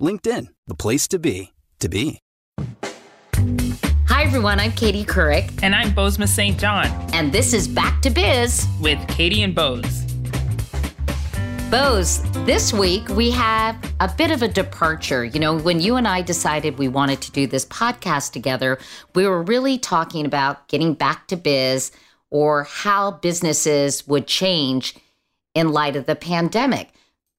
LinkedIn, the place to be, to be. Hi, everyone. I'm Katie Couric. And I'm Bozoma St. John. And this is Back to Biz with Katie and Boz. Boz, this week we have a bit of a departure. You know, when you and I decided we wanted to do this podcast together, we were really talking about getting back to biz or how businesses would change in light of the pandemic.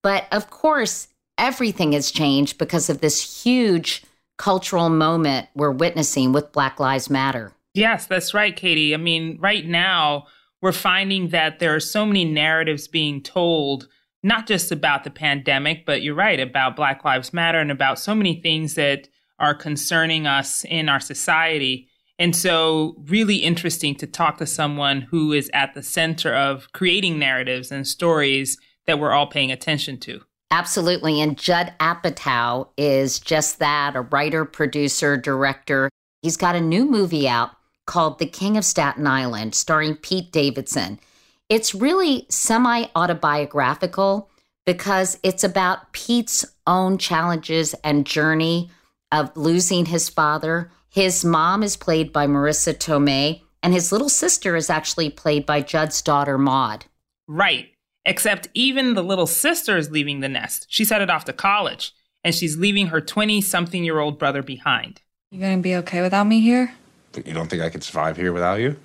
But of course, everything has changed because of this huge cultural moment we're witnessing with Black Lives Matter. Yes, that's right, Katie. I mean, right now, we're finding that there are so many narratives being told, not just about the pandemic, but you're right, about Black Lives Matter and about so many things that are concerning us in our society. And so, really interesting to talk to someone who is at the center of creating narratives and stories that we're all paying attention to. Absolutely. And Judd Apatow is just that a writer, producer, director. He's got a new movie out called The King of Staten Island, starring Pete Davidson. It's really semi autobiographical because it's about Pete's own challenges and journey of losing his father. His mom is played by Marisa Tomei, and his little sister is actually played by Judd's daughter, Maud. Right. Except even the little sister is leaving the nest. She's headed off to college, and she's leaving her 20 something year old brother behind. You gonna be okay without me here? You don't think I could survive here without you?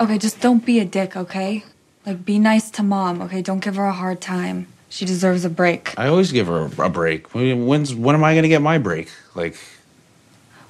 Okay, just don't be a dick, okay? Like, be nice to mom, okay? Don't give her a hard time. She deserves a break. I always give her a break. When's when am I gonna get my break? Like,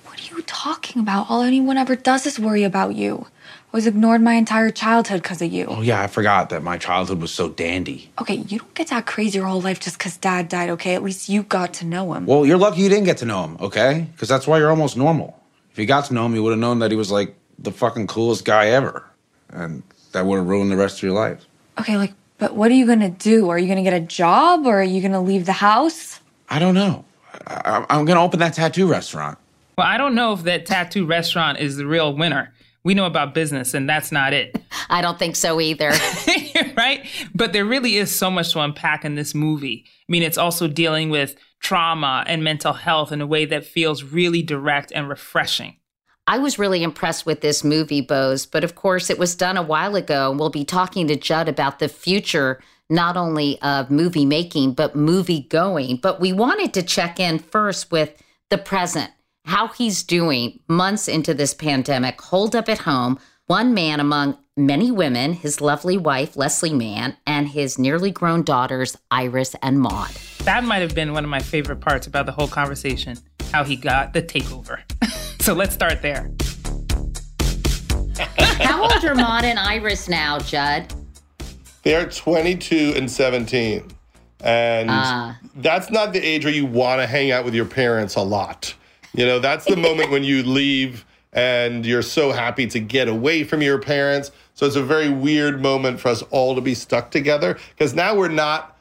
what are you talking about? All anyone ever does is worry about you was ignored my entire childhood because of you. Oh, yeah, I forgot that my childhood was so dandy. Okay, you don't get to act crazy your whole life just because dad died, okay? At least you got to know him. Well, you're lucky you didn't get to know him, okay? Because that's why you're almost normal. If you got to know him, you would have known that he was like the fucking coolest guy ever. And that would have ruined the rest of your life. Okay, like, but what are you gonna do? Are you gonna get a job or are you gonna leave the house? I don't know. I- I'm gonna open that tattoo restaurant. Well, I don't know if that tattoo restaurant is the real winner we know about business and that's not it. I don't think so either. right? But there really is so much to unpack in this movie. I mean, it's also dealing with trauma and mental health in a way that feels really direct and refreshing. I was really impressed with this movie, Boz, but of course it was done a while ago. And we'll be talking to Judd about the future, not only of movie making, but movie going. But we wanted to check in first with the present how he's doing months into this pandemic, holed up at home, one man among many women, his lovely wife, Leslie Mann, and his nearly grown daughters, Iris and Maud. That might have been one of my favorite parts about the whole conversation how he got the takeover. so let's start there. how old are Maud and Iris now, Judd? They're 22 and 17. And uh, that's not the age where you want to hang out with your parents a lot. You know, that's the moment when you leave and you're so happy to get away from your parents. So it's a very weird moment for us all to be stuck together because now we're not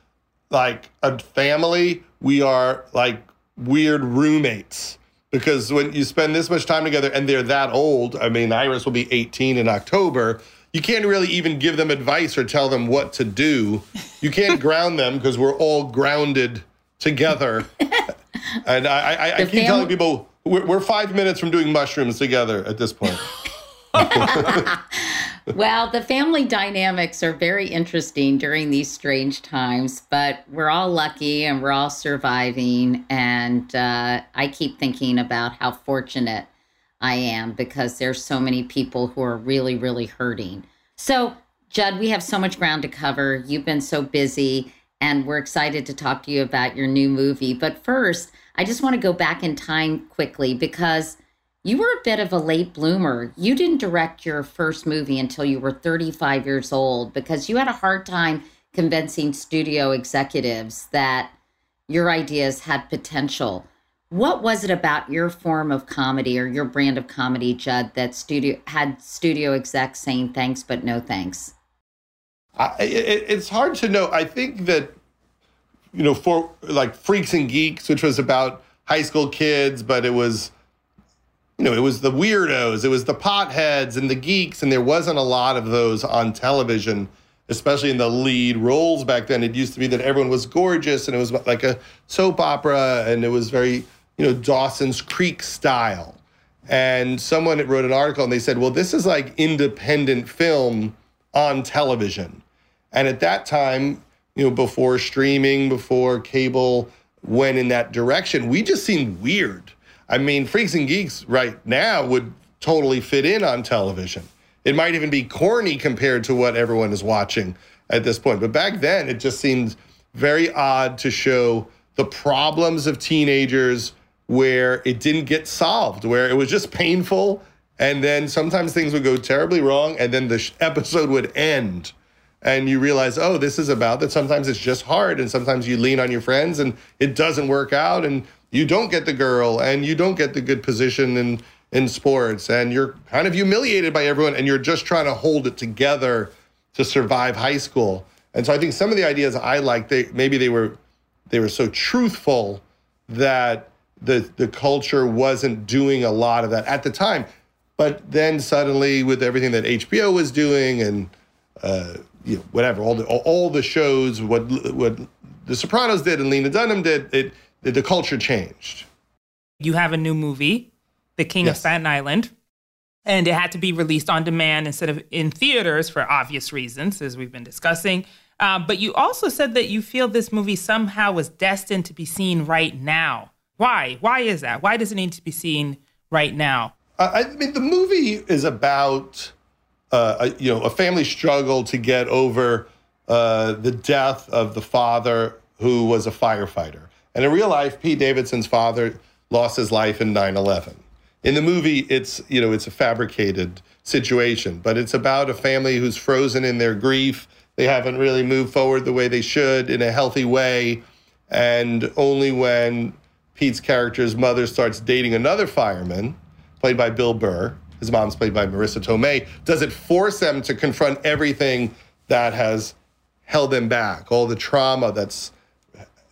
like a family, we are like weird roommates. Because when you spend this much time together and they're that old, I mean, Iris will be 18 in October, you can't really even give them advice or tell them what to do. You can't ground them because we're all grounded together and I, I, I keep fam- telling people we're, we're five minutes from doing mushrooms together at this point. well, the family dynamics are very interesting during these strange times, but we're all lucky and we're all surviving. And uh, I keep thinking about how fortunate I am because there's so many people who are really, really hurting. So, Judd, we have so much ground to cover. You've been so busy, and we're excited to talk to you about your new movie. But first, I just want to go back in time quickly because you were a bit of a late bloomer. You didn't direct your first movie until you were 35 years old because you had a hard time convincing studio executives that your ideas had potential. What was it about your form of comedy or your brand of comedy, Judd, that studio had studio execs saying thanks but no thanks? I, it, it's hard to know. I think that you know, for like Freaks and Geeks, which was about high school kids, but it was you know, it was the weirdos, it was the potheads and the geeks, and there wasn't a lot of those on television, especially in the lead roles back then. It used to be that everyone was gorgeous and it was like a soap opera and it was very, you know, Dawson's Creek style. And someone wrote an article and they said, well, this is like independent film on television. And at that time, you know, before streaming, before cable went in that direction, we just seemed weird I mean, Freaks and Geeks right now would totally fit in on television. It might even be corny compared to what everyone is watching at this point. But back then, it just seemed very odd to show the problems of teenagers where it didn't get solved, where it was just painful. And then sometimes things would go terribly wrong, and then the episode would end. And you realize, oh, this is about that sometimes it's just hard, and sometimes you lean on your friends and it doesn't work out. And you don't get the girl and you don't get the good position in in sports and you're kind of humiliated by everyone and you're just trying to hold it together to survive high school. And so I think some of the ideas I like they maybe they were they were so truthful that the the culture wasn't doing a lot of that at the time. But then suddenly with everything that HBO was doing and uh, you know, whatever all the all the shows what what the Sopranos did and Lena Dunham did it the culture changed. You have a new movie, The King yes. of Staten Island, and it had to be released on demand instead of in theaters for obvious reasons, as we've been discussing. Uh, but you also said that you feel this movie somehow was destined to be seen right now. Why? Why is that? Why does it need to be seen right now? Uh, I mean, the movie is about uh, a, you know a family struggle to get over uh, the death of the father who was a firefighter. And in real life, Pete Davidson's father lost his life in 9/11. In the movie, it's you know it's a fabricated situation, but it's about a family who's frozen in their grief. They haven't really moved forward the way they should in a healthy way, and only when Pete's character's mother starts dating another fireman, played by Bill Burr, his mom's played by Marisa Tomei, does it force them to confront everything that has held them back, all the trauma that's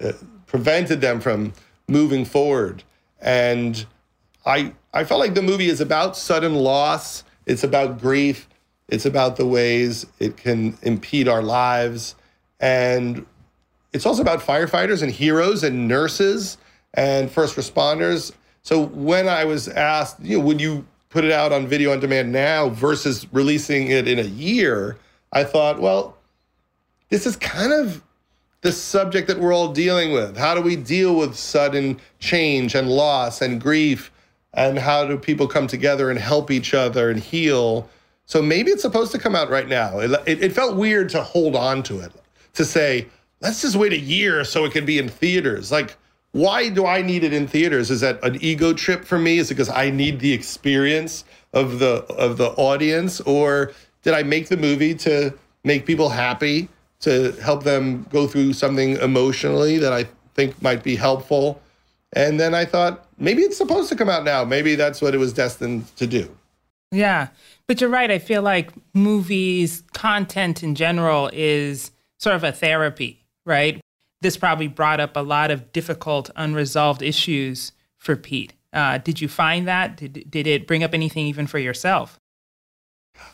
uh, prevented them from moving forward. And I I felt like the movie is about sudden loss. It's about grief. It's about the ways it can impede our lives. And it's also about firefighters and heroes and nurses and first responders. So when I was asked, you know, would you put it out on video on demand now versus releasing it in a year, I thought, well, this is kind of the subject that we're all dealing with. How do we deal with sudden change and loss and grief? And how do people come together and help each other and heal? So maybe it's supposed to come out right now. It, it, it felt weird to hold on to it, to say, let's just wait a year so it can be in theaters. Like, why do I need it in theaters? Is that an ego trip for me? Is it because I need the experience of the of the audience, or did I make the movie to make people happy? to help them go through something emotionally that I think might be helpful. And then I thought maybe it's supposed to come out now. Maybe that's what it was destined to do. Yeah. But you're right. I feel like movies, content in general is sort of a therapy, right? This probably brought up a lot of difficult, unresolved issues for Pete. Uh, did you find that? Did, did it bring up anything even for yourself?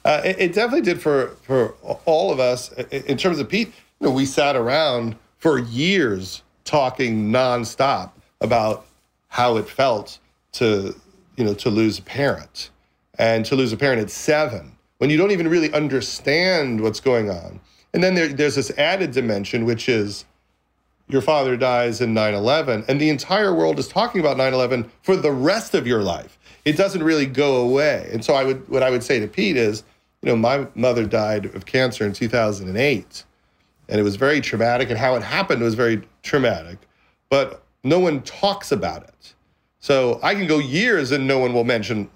Uh, it, it, definitely did for for all of us. In terms of Pete, you know, we sat around for years talking nonstop about how it felt to you know to lose a parent and to lose a parent at seven when you don't even really understand what's going on. And then there, there's this added dimension, which is your father dies in 9 11, and the entire world is talking about 9 11 for the rest of your life. It doesn't really go away. And so, I would, what I would say to Pete is, you know, my mother died of cancer in 2008, and it was very traumatic, and how it happened was very traumatic, but no one talks about it. So I can go years and no one will mention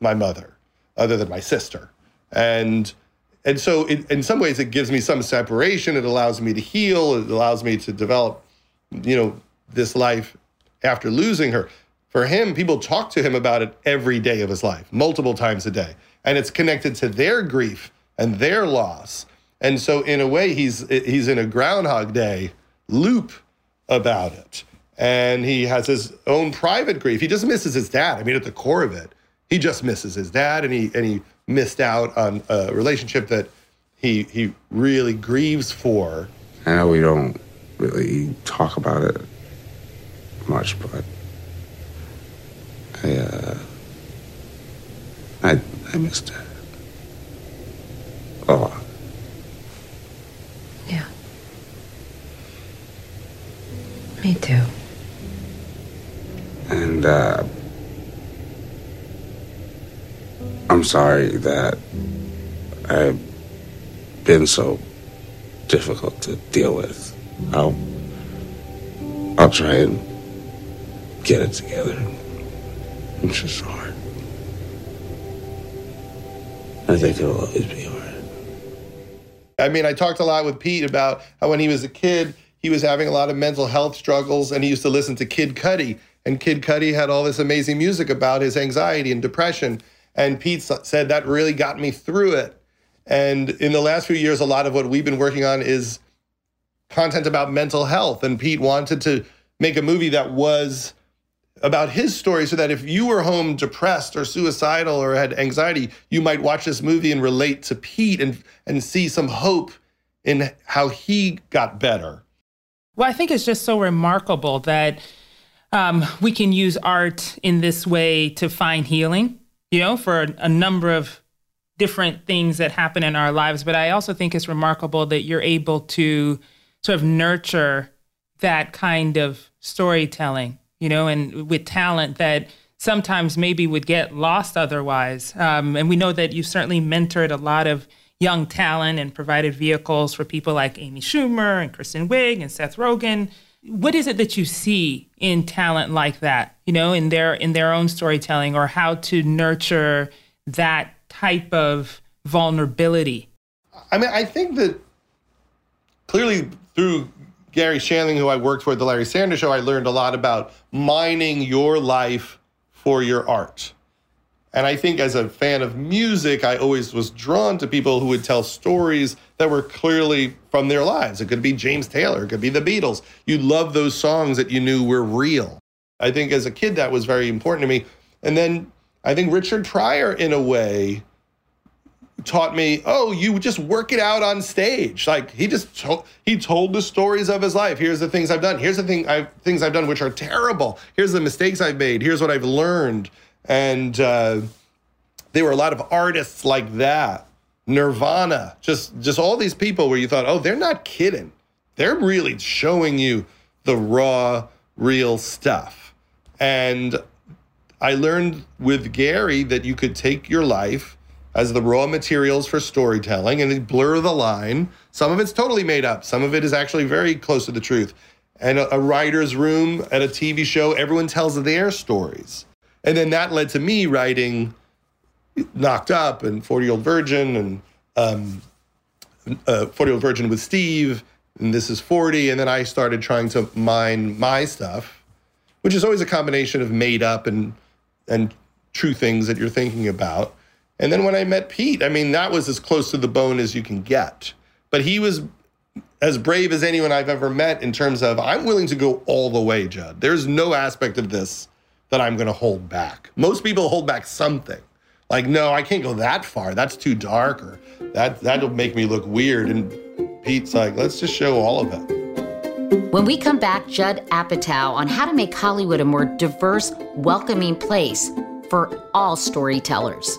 my mother other than my sister. And and so it, in some ways it gives me some separation. It allows me to heal. It allows me to develop you know this life after losing her. For him people talk to him about it every day of his life multiple times a day. And it's connected to their grief and their loss. And so in a way he's he's in a groundhog day loop about it. And he has his own private grief. He just misses his dad. I mean at the core of it he just misses his dad and he and he missed out on a relationship that he he really grieves for. I know we don't really talk about it much, but I uh, I I missed it a lot. Yeah. Me too. And uh I'm sorry that I've been so difficult to deal with. I'll, I'll try and get it together. It's just hard. I think it'll always be hard. I mean, I talked a lot with Pete about how when he was a kid, he was having a lot of mental health struggles, and he used to listen to Kid Cudi. And Kid Cudi had all this amazing music about his anxiety and depression. And Pete said that really got me through it. And in the last few years, a lot of what we've been working on is content about mental health. And Pete wanted to make a movie that was about his story so that if you were home depressed or suicidal or had anxiety, you might watch this movie and relate to Pete and, and see some hope in how he got better. Well, I think it's just so remarkable that um, we can use art in this way to find healing you know, for a, number of different things that happen in our lives. But I also think it's remarkable that you're able to sort of nurture that kind of storytelling, you know, and with talent that sometimes maybe would get lost otherwise. Um, and we know that you've certainly mentored a lot of young talent and provided vehicles for people like Amy Schumer and Kristen Wiig and Seth Rogen what is it that you see in talent like that you know in their in their own storytelling or how to nurture that type of vulnerability? I mean i think that clearly through garry shandling who i worked with at the larry sanders show i learned a lot about mining your life for your art and I think as a fan of music, I always was drawn to people who would tell stories that were clearly from their lives. It could be James Taylor, it could be the Beatles. You love those songs that you knew were real. I think as a kid, that was very important to me. And then I think Richard Pryor, in a way, taught me, oh, you just work it out on stage. Like he just told, he told the stories of his life. Here's the things I've done. Here's the thing I've, things I've done which are terrible. Here's the mistakes I've made. Here's what I've learned and uh, there were a lot of artists like that. Nirvana, just just all these people where you thought, oh, they're not kidding. They're really showing you the raw, real stuff. And I learned with Garry that you could take your life as the raw materials for storytelling and blur the line. Some of it's totally made up. Some of it is actually very close to the truth. And a, a writer's room at a TV show, everyone tells their stories. And then that led to me writing Knocked Up and 40 Year Old Virgin and um, uh, 40 Year Old Virgin with Steve. And this is 40. And then I started trying to mine my stuff, which is always a combination of made up and, and true things that you're thinking about. And then when I met Pete, I mean, that was as close to the bone as you can get. But he was as brave as anyone I've ever met in terms of I'm willing to go all the way, Judd. There's no aspect of this that I'm going to hold back. Most people hold back something. Like, no, I can't go that far. That's too dark, or that that'll make me look weird. And Pete's like, let's just show all of it. When we come back, Judd Apatow on how to make Hollywood a more diverse, welcoming place for all storytellers.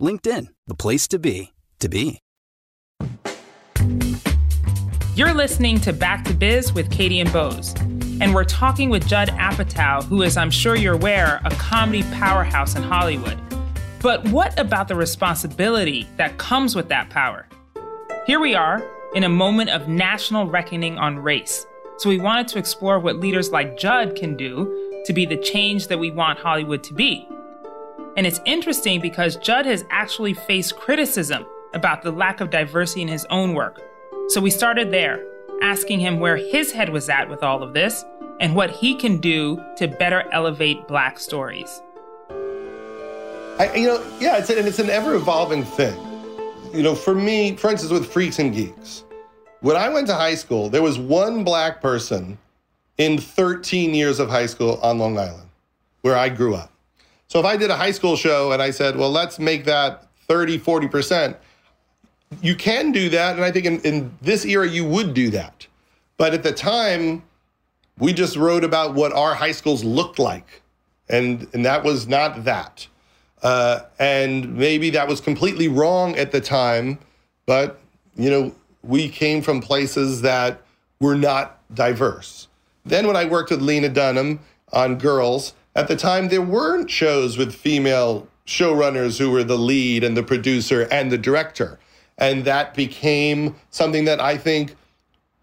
LinkedIn, the place to be, to be. You're listening to Back to Biz with Katie and Boz. And we're talking with Judd Apatow, who is, I'm sure you're aware, a comedy powerhouse in Hollywood. But what about the responsibility that comes with that power? Here we are in a moment of national reckoning on race. So we wanted to explore what leaders like Judd can do to be the change that we want Hollywood to be. And it's interesting because Judd has actually faced criticism about the lack of diversity in his own work. So we started there asking him where his head was at with all of this and what he can do to better elevate Black stories. I, you know, yeah, it's, and it's an ever evolving thing. You know, for me, for instance, with Freaks and Geeks, when I went to high school, there was one black person in 13 years of high school on Long Island, where I grew up. So if I did a high school show and I said, well, let's make that 30, 40%, you can do that. And I think in, in this era, you would do that. But at the time, we just wrote about what our high schools looked like. And, and that was not that. Uh, and maybe that was completely wrong at the time. But, you know, we came from places that were not diverse. Then when I worked with Lena Dunham on Girls, at the time there weren't shows with female showrunners who were the lead and the producer and the director. And that became something that I think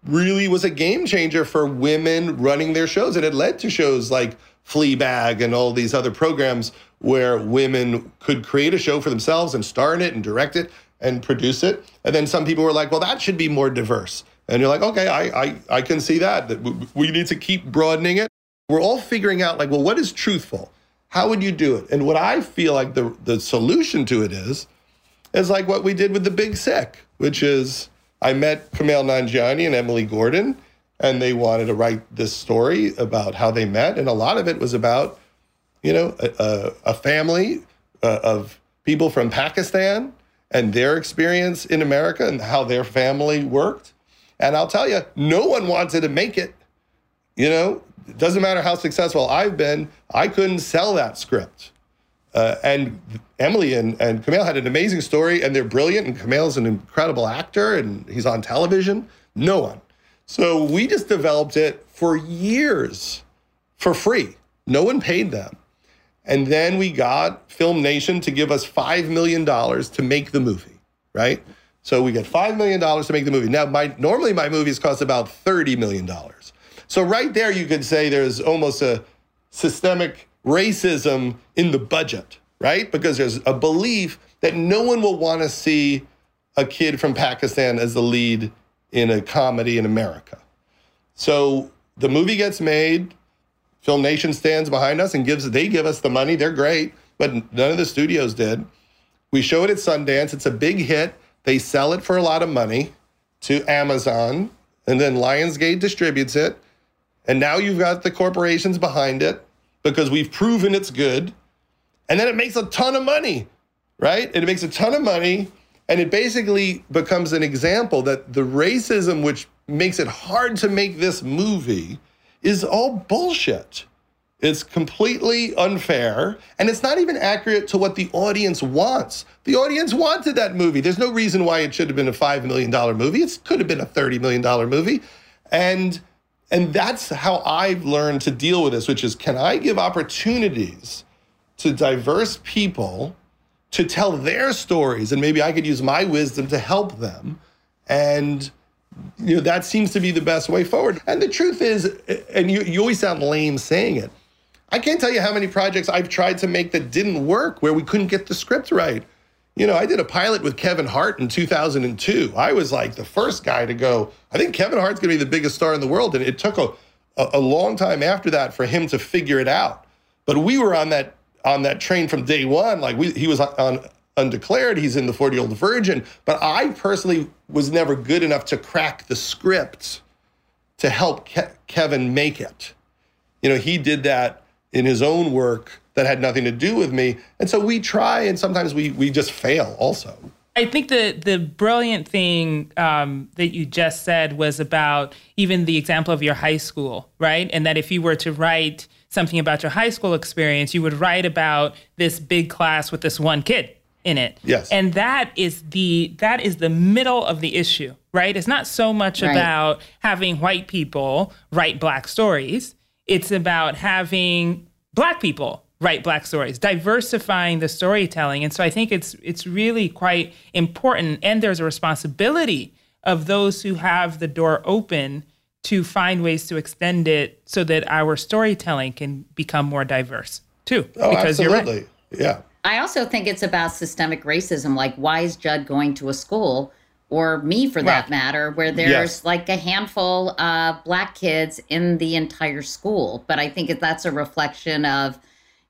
really was a game changer for women running their shows. And it led to shows like Fleabag and all these other programs where women could create a show for themselves and star in it and direct it and produce it. And then some people were like, well, that should be more diverse. And you're like, okay, I, I, I can see that. We need to keep broadening it. We're all figuring out, like, well, what is truthful? How would you do it? And what I feel like the, the solution to it is is like what we did with the Big Sick, which is I met Kumail Nanjiani and Emily Gordon, and they wanted to write this story about how they met, and a lot of it was about, you know, a, a family uh, of people from Pakistan and their experience in America and how their family worked. And I'll tell you, no one wanted to make it. You know, it doesn't matter how successful I've been, I couldn't sell that script. Uh, and Emily and, and Kumail had an amazing story, and they're brilliant. And Kumail's an incredible actor, and he's on television. No one. So we just developed it for years for free. No one paid them. And then we got Film Nation to give us $5 million to make the movie, right? So we get $5 million to make the movie. Now, my, normally my movies cost about $30 million. So right there, you could say there's almost a systemic racism in the budget, right? Because there's a belief that no one will want to see a kid from Pakistan as the lead in a comedy in America. So the movie gets made. Film Nation stands behind us and gives they give us the money. They're great, but none of the studios did. We show it at Sundance. It's a big hit. They sell it for a lot of money to Amazon, and then Lionsgate distributes it. And now you've got the corporations behind it because we've proven it's good. And then it makes a ton of money, right? It makes a ton of money. And it basically becomes an example that the racism, which makes it hard to make this movie, is all bullshit. It's completely unfair. And it's not even accurate to what the audience wants. The audience wanted that movie. There's no reason why it should have been a $5 million movie. It could have been a $30 million movie. And and that's how I've learned to deal with this, which is can I give opportunities to diverse people to tell their stories and maybe I could use my wisdom to help them. And you know that seems to be the best way forward. And the truth is, and you, you always sound lame saying it. I can't tell you how many projects I've tried to make that didn't work where we couldn't get the script right. You know, I did a pilot with Kevin Hart in 2002. I was like the first guy to go, I think Kevin Hart's going to be the biggest star in the world. And it took a, a, long time after that for him to figure it out. But we were on that on that train from day one. Like we, he was on undeclared. He's in the 40 year old virgin. But I personally was never good enough to crack the script to help Ke- Kevin make it. You know, he did that in his own work that had nothing to do with me. And so we try, and sometimes we we just fail also. I think the the brilliant thing um, that you just said was about even the example of your high school, right? And that if you were to write something about your high school experience, you would write about this big class with this one kid in it. Yes. And that is the that is the middle of the issue, right? It's not so much right. about having white people write black stories. It's about having black people write black stories, diversifying the storytelling. And so I think it's it's really quite important and there's a responsibility of those who have the door open to find ways to extend it so that our storytelling can become more diverse too. Oh, because absolutely. Right. Yeah. I also think it's about systemic racism. Like, why is Judd going to a school, or me for that matter, where there's yes. like a handful of black kids in the entire school? But I think that's a reflection of,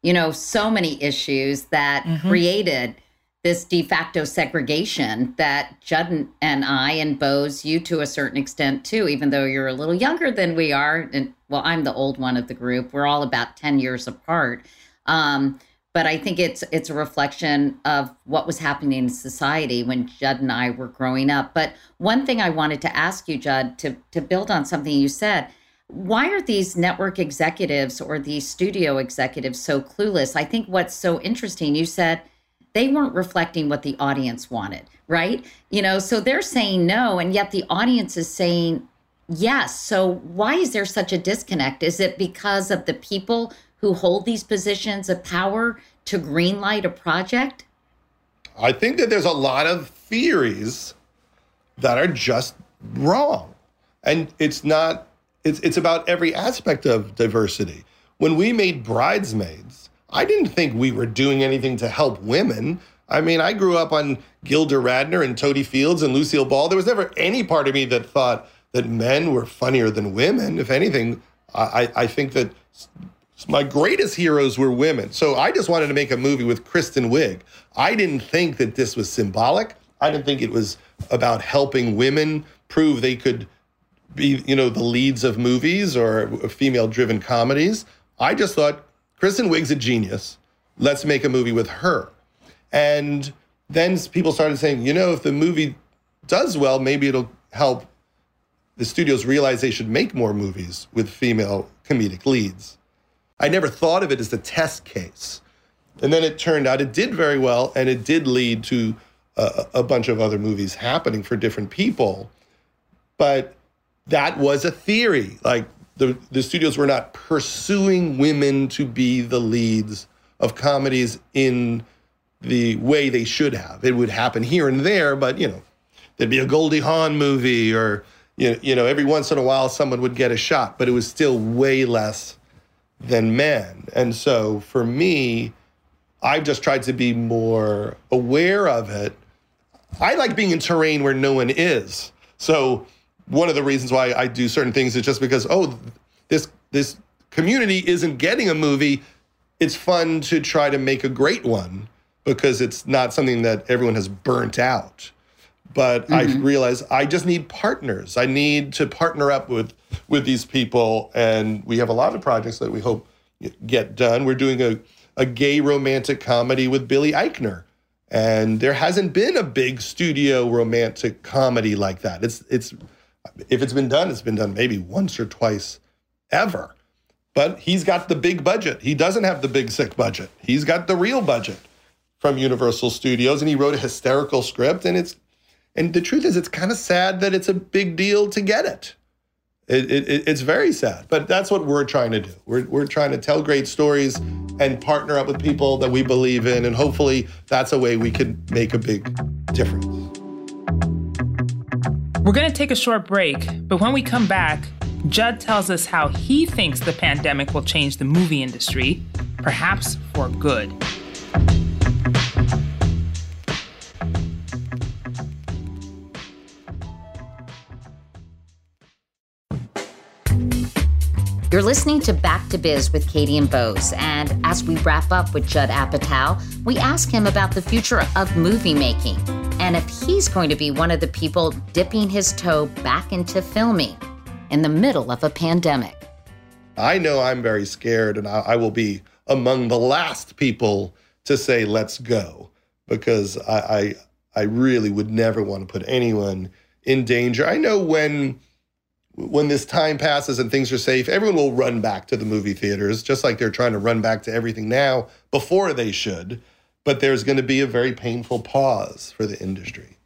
you know, so many issues that mm-hmm. created this de facto segregation that Judd and I and Boz, you to a certain extent too, even though you're a little younger than we are. And well, I'm the old one of the group. We're all about 10 years apart. Um, but I think it's it's a reflection of what was happening in society when Judd and I were growing up. But one thing I wanted to ask you, Judd, to to build on something you said, why are these network executives or these studio executives so clueless? I think what's so interesting, you said they weren't reflecting what the audience wanted, right? You know, so they're saying no, and yet the audience is saying yes. So why is there such a disconnect? Is it because of the people who hold these positions of power to greenlight a project? I think that there's a lot of theories that are just wrong. And it's not, it's, it's about every aspect of diversity. When we made Bridesmaids, I didn't think we were doing anything to help women. I mean, I grew up on Gilda Radner and Totie Fields and Lucille Ball. There was never any part of me that thought that men were funnier than women. If anything, I, I think that my greatest heroes were women. So I just wanted to make a movie with Kristen Wiig. I didn't think that this was symbolic. I didn't think it was about helping women prove they could be, you know, the leads of movies or female driven comedies. I just thought Kristen Wiig's a genius. Let's make a movie with her. And then people started saying, you know, if the movie does well, maybe it'll help the studios realize they should make more movies with female comedic leads. I never thought of it as a test case. And then it turned out it did very well, and it did lead to a, a bunch of other movies happening for different people. But that was a theory. Like the, the studios were not pursuing women to be the leads of comedies in the way they should have. It would happen here and there, but you know, there'd be a Goldie Hawn movie or you, you know, every once in a while someone would get a shot, but it was still way less than men. And so for me, I've just tried to be more aware of it. I like being in terrain where no one is. So one of the reasons why I do certain things is just because, oh, this this community isn't getting a movie. It's fun to try to make a great one because it's not something that everyone has burnt out. But mm-hmm. I realize I just need partners. I need to partner up with with these people, and we have a lot of projects that we hope get done. We're doing a a gay romantic comedy with Billy Eichner, and there hasn't been a big studio romantic comedy like that. It's it's if it's been done, it's been done maybe once or twice ever. But he's got the big budget. He doesn't have the big sick budget. He's got the real budget from Universal Studios, and he wrote a hysterical script, and it's and the truth is, it's kind of sad that it's a big deal to get it. It, it. It's very sad, but that's what we're trying to do. We're, we're trying to tell great stories and partner up with people that we believe in. And hopefully that's a way we can make a big difference. We're going to take a short break, but when we come back, Judd tells us how he thinks the pandemic will change the movie industry, perhaps for good. You're listening to Back to Biz with Katie and Boz. And as we wrap up with Judd Apatow, we ask him about the future of movie making and if he's going to be one of the people dipping his toe back into filming in the middle of a pandemic. I know I'm very scared, and I, I will be among the last people to say, let's go, because I, I, I really would never want to put anyone in danger. I know when when this time passes and things are safe, everyone will run back to the movie theaters, just like they're trying to run back to everything now before they should. But there's going to be a very painful pause for the industry.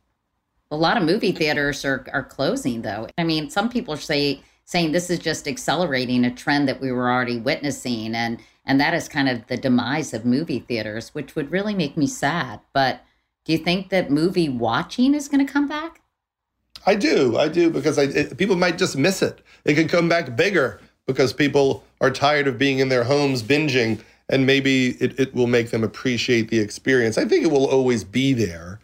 A lot of movie theaters are, are closing, though. I mean, some people say saying this is just accelerating a trend that we were already witnessing, and and that is kind of the demise of movie theaters, which would really make me sad. But do you think that movie watching is going to come back? I do. I do because I, it, people might just miss it. It could come back bigger because people are tired of being in their homes binging, and maybe it, it will make them appreciate the experience. I think it will always be there.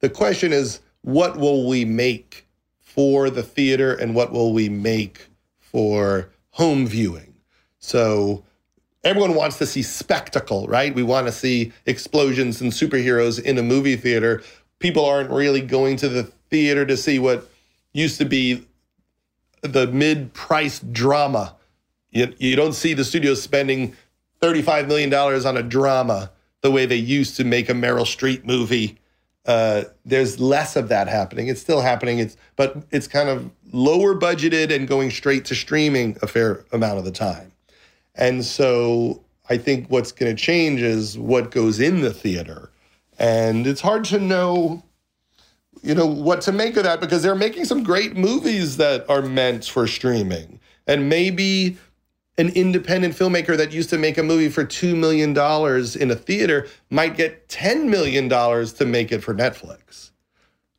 The question is, what will we make for the theater and what will we make for home viewing? So, everyone wants to see spectacle, right? We want to see explosions and superheroes in a movie theater. People aren't really going to the theater to see what used to be the mid-priced drama. You, you don't see the studios spending $35 million on a drama the way they used to make a Meryl Streep movie. Uh, there's less of that happening. It's still happening. It's but it's kind of lower budgeted and going straight to streaming a fair amount of the time. And so I think what's going to change is what goes in the theater. And it's hard to know you know what to make of that because they're making some great movies that are meant for streaming and maybe an independent filmmaker that used to make a movie for $2 million in a theater might get $10 million to make it for netflix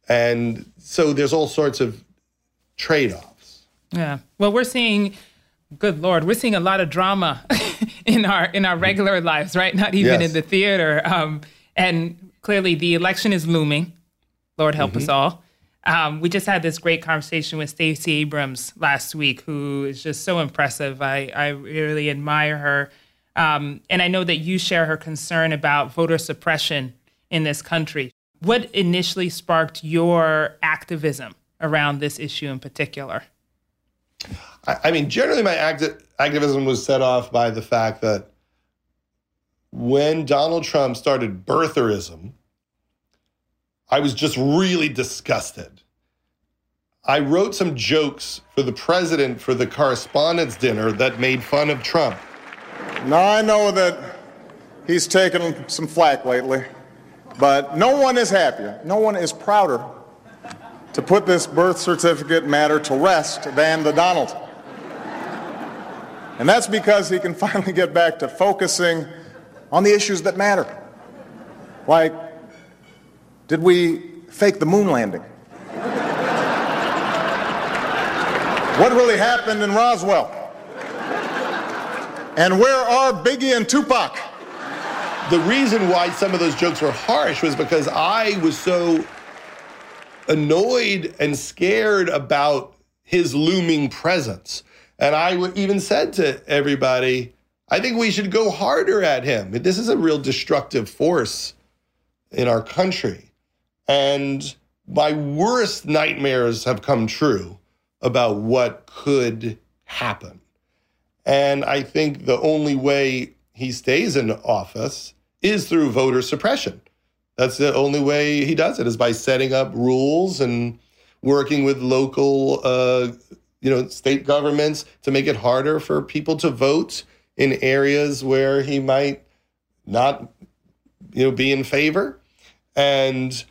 and so there's all sorts of trade-offs yeah well we're seeing good lord we're seeing a lot of drama in our in our regular lives right not even yes. in the theater um, and clearly the election is looming Lord help mm-hmm. us all. Um, we just had this great conversation with Stacey Abrams last week, who is just so impressive. I, I really admire her. Um, and I know that you share her concern about voter suppression in this country. What initially sparked your activism around this issue in particular? I, I mean, generally, my acti- activism was set off by the fact that when Donald Trump started birtherism, I was just really disgusted. I wrote some jokes for the president for the correspondents dinner that made fun of Trump. Now, I know that he's taken some flack lately, but no one is happier, no one is prouder to put this birth certificate matter to rest than the Donald. And that's because he can finally get back to focusing on the issues that matter, like did we fake the moon landing? what really happened in Roswell? And where are Biggie and Tupac? The reason why some of those jokes were harsh was because I was so annoyed and scared about his looming presence. And I even said to everybody, I think we should go harder at him. This is a real destructive force in our country. And my worst nightmares have come true about what could happen. And I think the only way he stays in office is through voter suppression. That's the only way he does it is by setting up rules and working with local, uh, you know, state governments to make it harder for people to vote in areas where he might not, you know, be in favor. And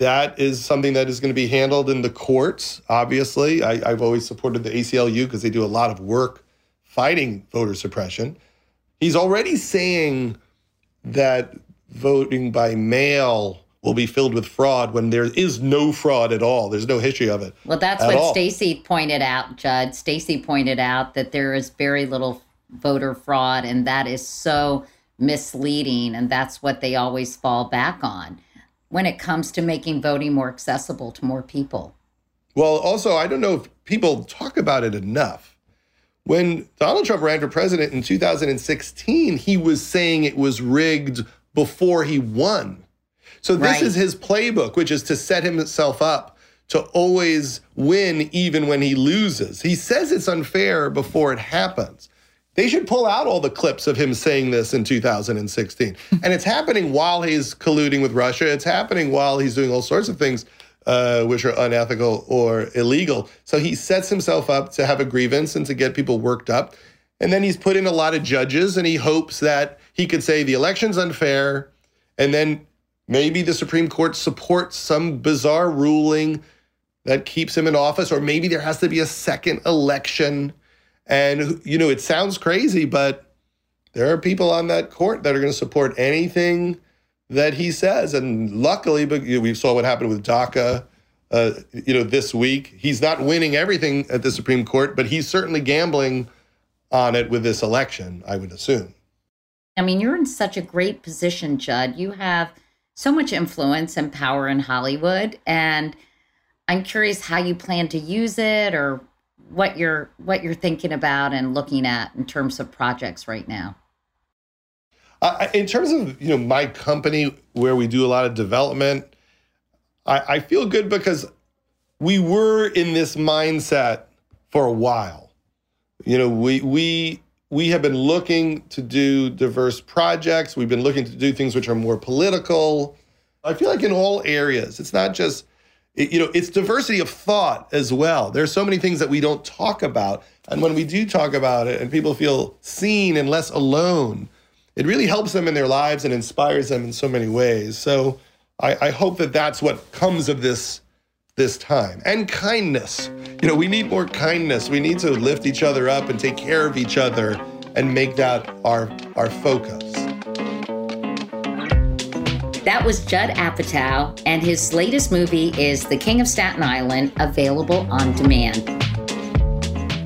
that is something that is going to be handled in the courts, obviously. I, have always supported the ACLU because they do a lot of work fighting voter suppression. He's already saying that voting by mail will be filled with fraud when there is no fraud at all. There's no history of it. Well, that's what Stacey pointed out, Judd. Stacey pointed out that there is very little voter fraud, and that is so misleading. And that's what they always fall back on when it comes to making voting more accessible to more people. Well, also, I don't know if people talk about it enough. When Donald Trump ran for president in 2016, he was saying it was rigged before he won. So this right. is his playbook, which is to set himself up to always win even when he loses. He says it's unfair before it happens. They should pull out all the clips of him saying this in 2016. and it's happening while he's colluding with Russia. It's happening while he's doing all sorts of things uh, which are unethical or illegal. So he sets himself up to have a grievance and to get people worked up. And then he's put in a lot of judges and he hopes that he could say the election's unfair. And then maybe the Supreme Court supports some bizarre ruling that keeps him in office, or maybe there has to be a second election and, you know, it sounds crazy, but there are people on that court that are going to support anything that he says. And luckily, we saw what happened with DACA, uh, you know, this week. He's not winning everything at the Supreme Court, but he's certainly gambling on it with this election, I would assume. I mean, you're in such a great position, Judd. You have so much influence and power in Hollywood. And I'm curious how you plan to use it or what you're what you're thinking about and looking at in terms of projects right now. Uh, in terms of you know my company where we do a lot of development, I, I feel good because we were in this mindset for a while. You know, we we we have been looking to do diverse projects. We've been looking to do things which are more political. I feel like in all areas, it's not just it, you know, it's diversity of thought as well. There's so many things that we don't talk about. And when we do talk about it and people feel seen and less alone, it really helps them in their lives and inspires them in so many ways. So I, I hope that that's what comes of this this time and kindness. You know, we need more kindness. We need to lift each other up and take care of each other and make that our our focus. That was Judd Apatow, and his latest movie is The King of Staten Island, available on demand.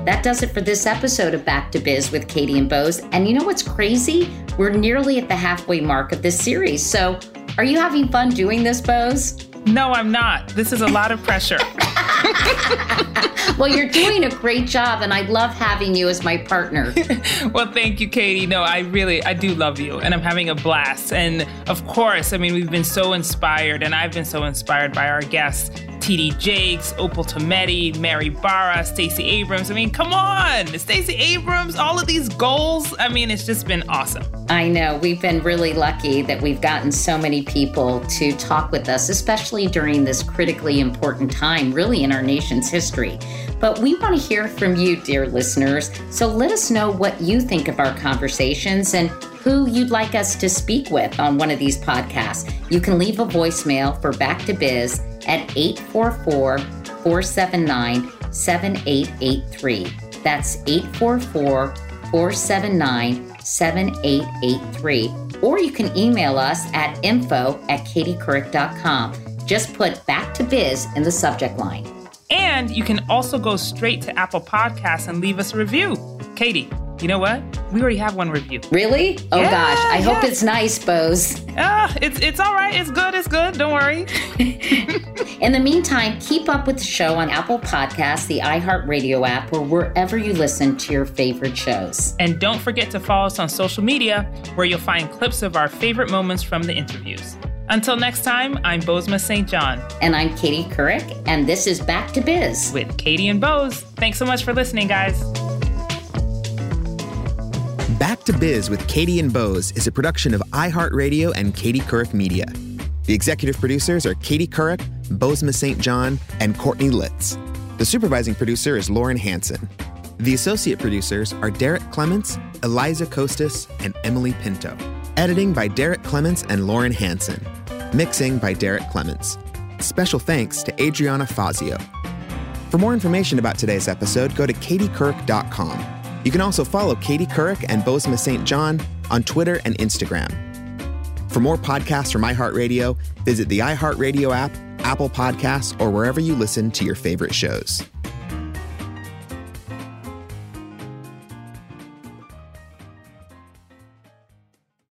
That does it for this episode of Back to Biz with Katie and Boz. And you know what's crazy? We're nearly at the halfway mark of this series. So, are you having fun doing this, Boz? No, I'm not. This is a lot of pressure. well, you're doing a great job, and I love having you as my partner. well, thank you, Katie. No, I really, I do love you, and I'm having a blast. And of course, I mean, we've been so inspired, and I've been so inspired by our guests. TD Jakes, Opal Tometi, Mary Barra, Stacey Abrams. I mean, come on, Stacey Abrams, all of these goals. I mean, it's just been awesome. I know. We've been really lucky that we've gotten so many people to talk with us, especially during this critically important time, really, in our nation's history. But we want to hear from you, dear listeners. So let us know what you think of our conversations and who you'd like us to speak with on one of these podcasts. You can leave a voicemail for Back to Biz at 844 479 7883. That's 844 479 7883. Or you can email us at info at katiecouric.com. Just put back to biz in the subject line. And you can also go straight to Apple Podcasts and leave us a review. Katie, you know what? We already have one review. Really? Oh yeah, gosh. I hope it's nice, Boz. Ah, it's it's all right. It's good. It's good. Don't worry. In the meantime, keep up with the show on Apple Podcasts, the iHeartRadio app, or wherever you listen to your favorite shows. And don't forget to follow us on social media, where you'll find clips of our favorite moments from the interviews. Until next time, I'm Bozoma St. John. And I'm Katie Couric, and this is Back to Biz with Katie and Boz. Thanks so much for listening, guys. Back to Biz with Katie and Boz is a production of iHeartRadio and Katie Couric Media. The executive producers are Katie Couric, Bozoma St. John, and Courtney Litz. The supervising producer is Lauren Hanson. The associate producers are Derek Clements, Eliza Costas, and Emily Pinto. Editing by Derek Clements and Lauren Hanson. Mixing by Derek Clements. Special thanks to Adriana Fazio. For more information about today's episode, go to katiecouric.com. You can also follow Katie Couric and Bozoma St. John on Twitter and Instagram. For more podcasts from iHeartRadio, visit the iHeartRadio app, Apple Podcasts, or wherever you listen to your favorite shows.